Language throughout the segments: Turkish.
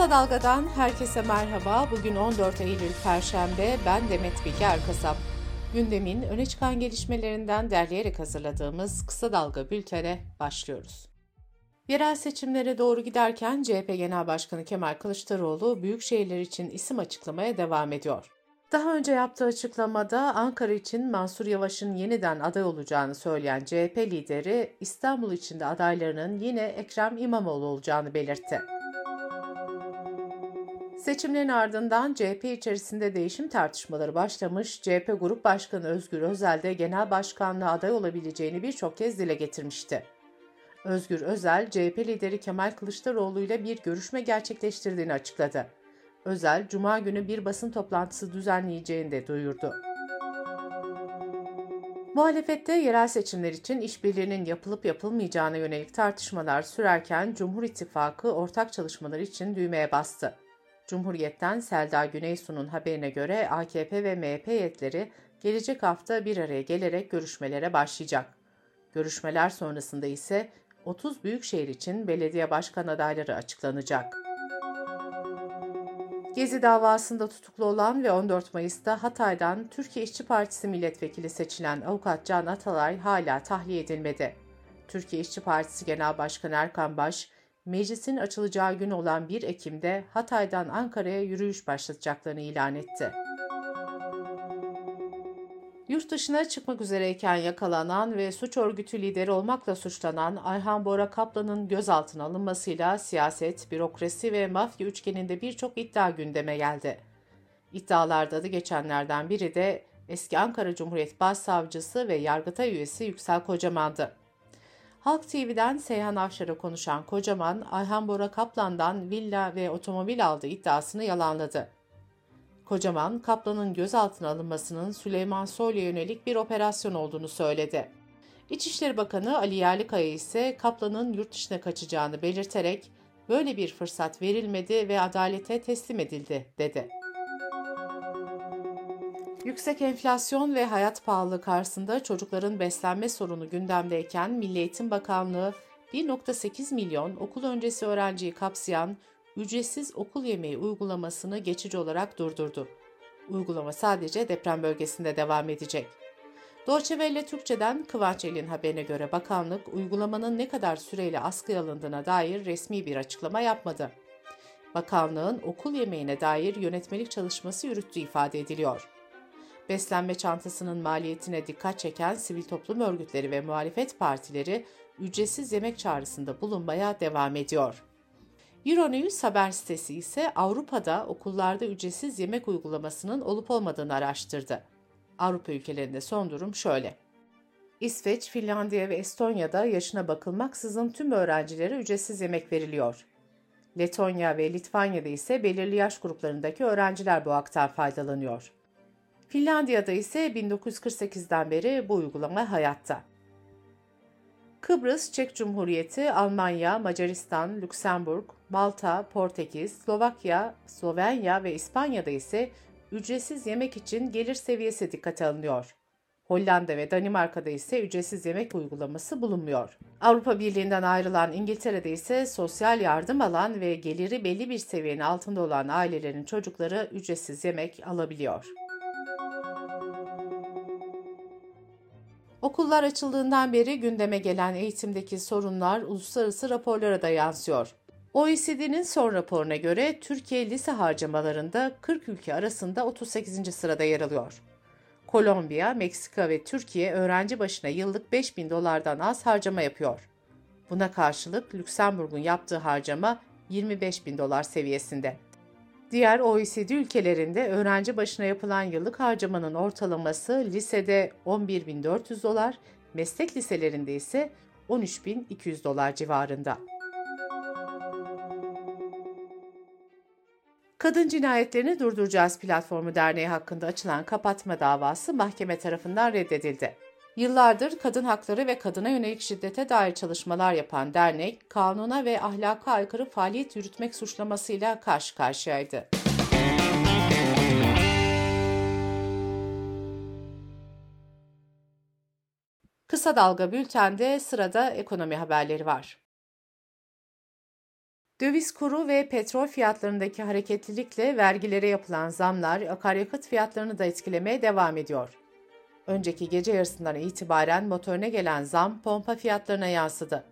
Kısa Dalga'dan herkese merhaba. Bugün 14 Eylül Perşembe. Ben Demet Bilge Erkasap. Gündemin öne çıkan gelişmelerinden derleyerek hazırladığımız Kısa Dalga bültene başlıyoruz. Yerel seçimlere doğru giderken CHP Genel Başkanı Kemal Kılıçdaroğlu büyük şehirler için isim açıklamaya devam ediyor. Daha önce yaptığı açıklamada Ankara için Mansur Yavaş'ın yeniden aday olacağını söyleyen CHP lideri İstanbul için de adaylarının yine Ekrem İmamoğlu olacağını belirtti. Seçimlerin ardından CHP içerisinde değişim tartışmaları başlamış, CHP Grup Başkanı Özgür Özel de genel başkanlığa aday olabileceğini birçok kez dile getirmişti. Özgür Özel, CHP lideri Kemal Kılıçdaroğlu ile bir görüşme gerçekleştirdiğini açıkladı. Özel, Cuma günü bir basın toplantısı düzenleyeceğini de duyurdu. Muhalefette yerel seçimler için işbirliğinin yapılıp yapılmayacağına yönelik tartışmalar sürerken Cumhur İttifakı ortak çalışmalar için düğmeye bastı. Cumhuriyet'ten Selda Güneysu'nun haberine göre AKP ve MHP heyetleri gelecek hafta bir araya gelerek görüşmelere başlayacak. Görüşmeler sonrasında ise 30 büyükşehir için belediye başkan adayları açıklanacak. Gezi davasında tutuklu olan ve 14 Mayıs'ta Hatay'dan Türkiye İşçi Partisi milletvekili seçilen avukat Can Atalay hala tahliye edilmedi. Türkiye İşçi Partisi Genel Başkanı Erkan Baş, meclisin açılacağı gün olan 1 Ekim'de Hatay'dan Ankara'ya yürüyüş başlatacaklarını ilan etti. Yurt dışına çıkmak üzereyken yakalanan ve suç örgütü lideri olmakla suçlanan Ayhan Bora Kaplan'ın gözaltına alınmasıyla siyaset, bürokrasi ve mafya üçgeninde birçok iddia gündeme geldi. İddialarda adı geçenlerden biri de eski Ankara Cumhuriyet Başsavcısı ve Yargıtay üyesi Yüksel Kocaman'dı. Halk TV'den Seyhan Avşar'a konuşan Kocaman, Ayhan Bora Kaplan'dan villa ve otomobil aldığı iddiasını yalanladı. Kocaman, Kaplan'ın gözaltına alınmasının Süleyman Soylu'ya yönelik bir operasyon olduğunu söyledi. İçişleri Bakanı Ali Yerlikaya ise Kaplan'ın yurt dışına kaçacağını belirterek böyle bir fırsat verilmedi ve adalete teslim edildi dedi. Yüksek enflasyon ve hayat pahalılığı karşısında çocukların beslenme sorunu gündemdeyken Milli Eğitim Bakanlığı 1.8 milyon okul öncesi öğrenciyi kapsayan ücretsiz okul yemeği uygulamasını geçici olarak durdurdu. Uygulama sadece deprem bölgesinde devam edecek. Deutsche Welle Türkçe'den Kıvanç Elin haberine göre bakanlık uygulamanın ne kadar süreyle askıya alındığına dair resmi bir açıklama yapmadı. Bakanlığın okul yemeğine dair yönetmelik çalışması yürüttüğü ifade ediliyor. Beslenme çantasının maliyetine dikkat çeken sivil toplum örgütleri ve muhalefet partileri ücretsiz yemek çağrısında bulunmaya devam ediyor. Euronews haber sitesi ise Avrupa'da okullarda ücretsiz yemek uygulamasının olup olmadığını araştırdı. Avrupa ülkelerinde son durum şöyle. İsveç, Finlandiya ve Estonya'da yaşına bakılmaksızın tüm öğrencilere ücretsiz yemek veriliyor. Letonya ve Litvanya'da ise belirli yaş gruplarındaki öğrenciler bu haktan faydalanıyor. Finlandiya'da ise 1948'den beri bu uygulama hayatta. Kıbrıs, Çek Cumhuriyeti, Almanya, Macaristan, Lüksemburg, Malta, Portekiz, Slovakya, Slovenya ve İspanya'da ise ücretsiz yemek için gelir seviyesi dikkate alınıyor. Hollanda ve Danimarka'da ise ücretsiz yemek uygulaması bulunmuyor. Avrupa Birliği'nden ayrılan İngiltere'de ise sosyal yardım alan ve geliri belli bir seviyenin altında olan ailelerin çocukları ücretsiz yemek alabiliyor. Okullar açıldığından beri gündeme gelen eğitimdeki sorunlar uluslararası raporlara da yansıyor. OECD'nin son raporuna göre Türkiye lise harcamalarında 40 ülke arasında 38. sırada yer alıyor. Kolombiya, Meksika ve Türkiye öğrenci başına yıllık 5 bin dolardan az harcama yapıyor. Buna karşılık Lüksemburg'un yaptığı harcama 25 bin dolar seviyesinde. Diğer OECD ülkelerinde öğrenci başına yapılan yıllık harcamanın ortalaması lisede 11.400 dolar, meslek liselerinde ise 13.200 dolar civarında. Kadın Cinayetlerini Durduracağız Platformu Derneği hakkında açılan kapatma davası mahkeme tarafından reddedildi. Yıllardır kadın hakları ve kadına yönelik şiddete dair çalışmalar yapan dernek, kanuna ve ahlaka aykırı faaliyet yürütmek suçlamasıyla karşı karşıyaydı. Kısa Dalga Bülten'de sırada ekonomi haberleri var. Döviz kuru ve petrol fiyatlarındaki hareketlilikle vergilere yapılan zamlar akaryakıt fiyatlarını da etkilemeye devam ediyor. Önceki gece yarısından itibaren motorine gelen zam pompa fiyatlarına yansıdı.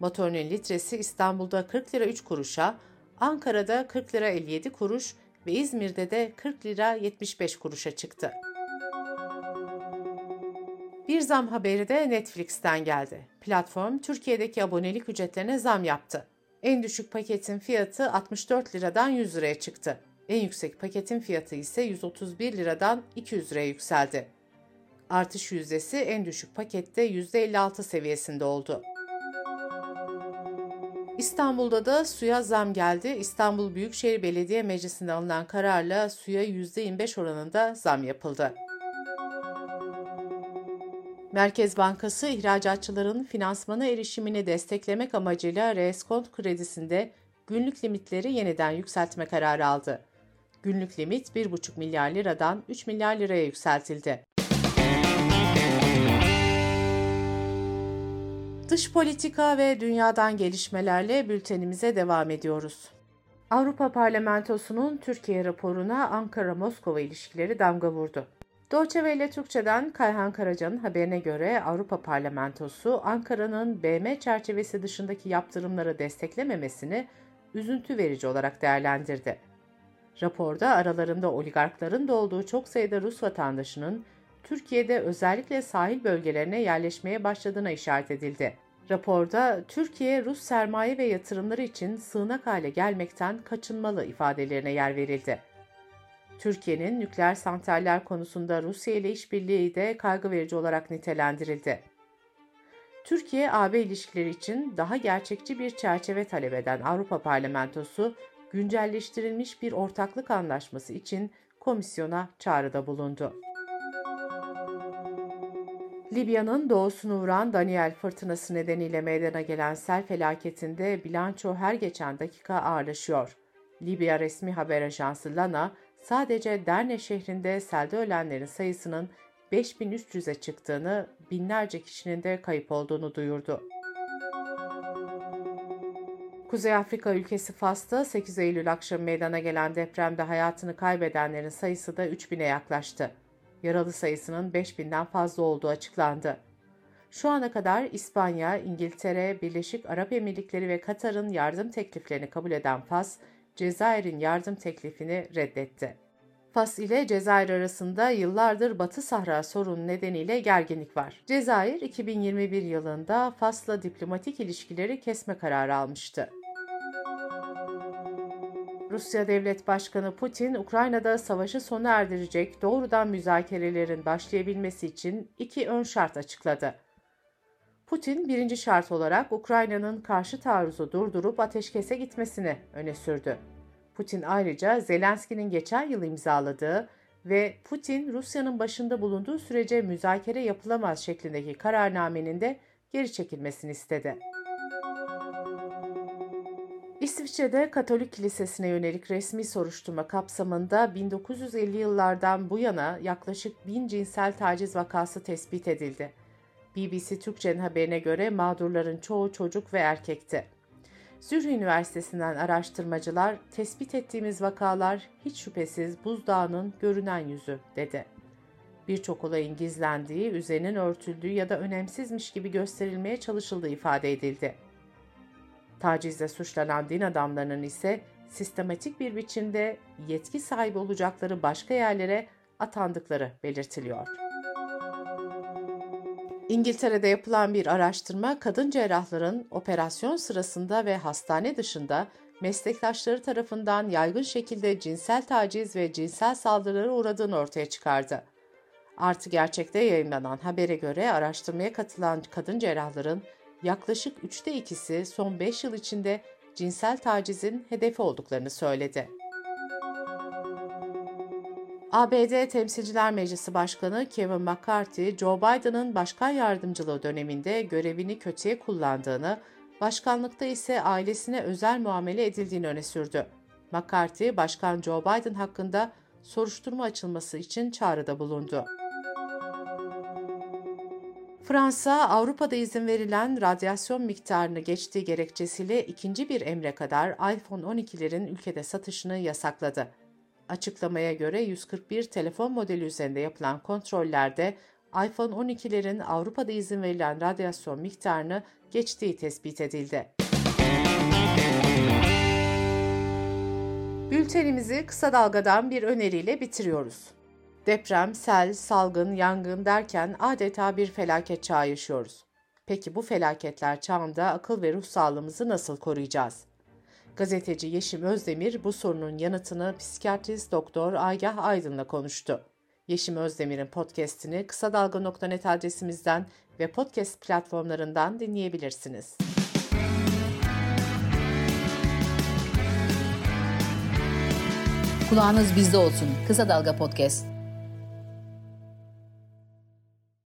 Motorinin litresi İstanbul'da 40 lira 3 kuruşa, Ankara'da 40 lira 57 kuruş ve İzmir'de de 40 lira 75 kuruşa çıktı. Bir zam haberi de Netflix'ten geldi. Platform Türkiye'deki abonelik ücretlerine zam yaptı. En düşük paketin fiyatı 64 liradan 100 liraya çıktı. En yüksek paketin fiyatı ise 131 liradan 200 liraya yükseldi. Artış yüzdesi en düşük pakette %56 seviyesinde oldu. İstanbul'da da suya zam geldi. İstanbul Büyükşehir Belediye Meclisi'nde alınan kararla suya %25 oranında zam yapıldı. Merkez Bankası ihracatçıların finansmana erişimini desteklemek amacıyla reskont kredisinde günlük limitleri yeniden yükseltme kararı aldı. Günlük limit 1,5 milyar liradan 3 milyar liraya yükseltildi. Dış politika ve dünyadan gelişmelerle bültenimize devam ediyoruz. Avrupa Parlamentosu'nun Türkiye raporuna Ankara-Moskova ilişkileri damga vurdu. Deutsche Welle Türkçe'den Kayhan Karaca'nın haberine göre Avrupa Parlamentosu Ankara'nın BM çerçevesi dışındaki yaptırımları desteklememesini üzüntü verici olarak değerlendirdi. Raporda aralarında oligarkların da olduğu çok sayıda Rus vatandaşının Türkiye'de özellikle sahil bölgelerine yerleşmeye başladığına işaret edildi. Raporda Türkiye Rus sermaye ve yatırımları için sığınak hale gelmekten kaçınmalı ifadelerine yer verildi. Türkiye'nin nükleer santraller konusunda Rusya ile işbirliği de kaygı verici olarak nitelendirildi. Türkiye-AB ilişkileri için daha gerçekçi bir çerçeve talep eden Avrupa Parlamentosu, güncelleştirilmiş bir ortaklık anlaşması için komisyona çağrıda bulundu. Libya'nın doğusunu vuran Daniel fırtınası nedeniyle meydana gelen sel felaketinde bilanço her geçen dakika ağırlaşıyor. Libya resmi haber ajansı Lana, sadece Derne şehrinde selde ölenlerin sayısının 5300'e çıktığını, binlerce kişinin de kayıp olduğunu duyurdu. Kuzey Afrika ülkesi Fas'ta 8 Eylül akşamı meydana gelen depremde hayatını kaybedenlerin sayısı da 3000'e yaklaştı. Yaralı sayısının 5000'den fazla olduğu açıklandı. Şu ana kadar İspanya, İngiltere, Birleşik Arap Emirlikleri ve Katar'ın yardım tekliflerini kabul eden Fas, Cezayir'in yardım teklifini reddetti. Fas ile Cezayir arasında yıllardır Batı Sahra sorunu nedeniyle gerginlik var. Cezayir 2021 yılında Fas'la diplomatik ilişkileri kesme kararı almıştı. Rusya Devlet Başkanı Putin, Ukrayna'da savaşı sona erdirecek doğrudan müzakerelerin başlayabilmesi için iki ön şart açıkladı. Putin birinci şart olarak Ukrayna'nın karşı taarruzu durdurup ateşkese gitmesini öne sürdü. Putin ayrıca Zelenski'nin geçen yıl imzaladığı ve Putin Rusya'nın başında bulunduğu sürece müzakere yapılamaz şeklindeki kararnamenin de geri çekilmesini istedi. İsviçre'de Katolik Kilisesi'ne yönelik resmi soruşturma kapsamında 1950 yıllardan bu yana yaklaşık bin cinsel taciz vakası tespit edildi. BBC Türkçe'nin haberine göre mağdurların çoğu çocuk ve erkekti. Zürih Üniversitesi'nden araştırmacılar tespit ettiğimiz vakalar hiç şüphesiz buzdağının görünen yüzü dedi. Birçok olayın gizlendiği, üzerinin örtüldüğü ya da önemsizmiş gibi gösterilmeye çalışıldığı ifade edildi. Tacizle suçlanan din adamlarının ise sistematik bir biçimde yetki sahibi olacakları başka yerlere atandıkları belirtiliyor. İngiltere'de yapılan bir araştırma kadın cerrahların operasyon sırasında ve hastane dışında meslektaşları tarafından yaygın şekilde cinsel taciz ve cinsel saldırılara uğradığını ortaya çıkardı. Artı gerçekte yayınlanan habere göre araştırmaya katılan kadın cerrahların yaklaşık üçte ikisi son 5 yıl içinde cinsel tacizin hedefi olduklarını söyledi. ABD Temsilciler Meclisi Başkanı Kevin McCarthy, Joe Biden'ın başkan yardımcılığı döneminde görevini kötüye kullandığını, başkanlıkta ise ailesine özel muamele edildiğini öne sürdü. McCarthy, Başkan Joe Biden hakkında soruşturma açılması için çağrıda bulundu. Fransa, Avrupa'da izin verilen radyasyon miktarını geçtiği gerekçesiyle ikinci bir emre kadar iPhone 12'lerin ülkede satışını yasakladı. Açıklamaya göre 141 telefon modeli üzerinde yapılan kontrollerde iPhone 12'lerin Avrupa'da izin verilen radyasyon miktarını geçtiği tespit edildi. Bültenimizi kısa dalgadan bir öneriyle bitiriyoruz. Deprem, sel, salgın, yangın derken adeta bir felaket çağı yaşıyoruz. Peki bu felaketler çağında akıl ve ruh sağlığımızı nasıl koruyacağız? Gazeteci Yeşim Özdemir bu sorunun yanıtını psikiyatrist doktor Agah Aydın'la konuştu. Yeşim Özdemir'in podcast'ini kısa dalga.net adresimizden ve podcast platformlarından dinleyebilirsiniz. Kulağınız bizde olsun. Kısa Dalga Podcast.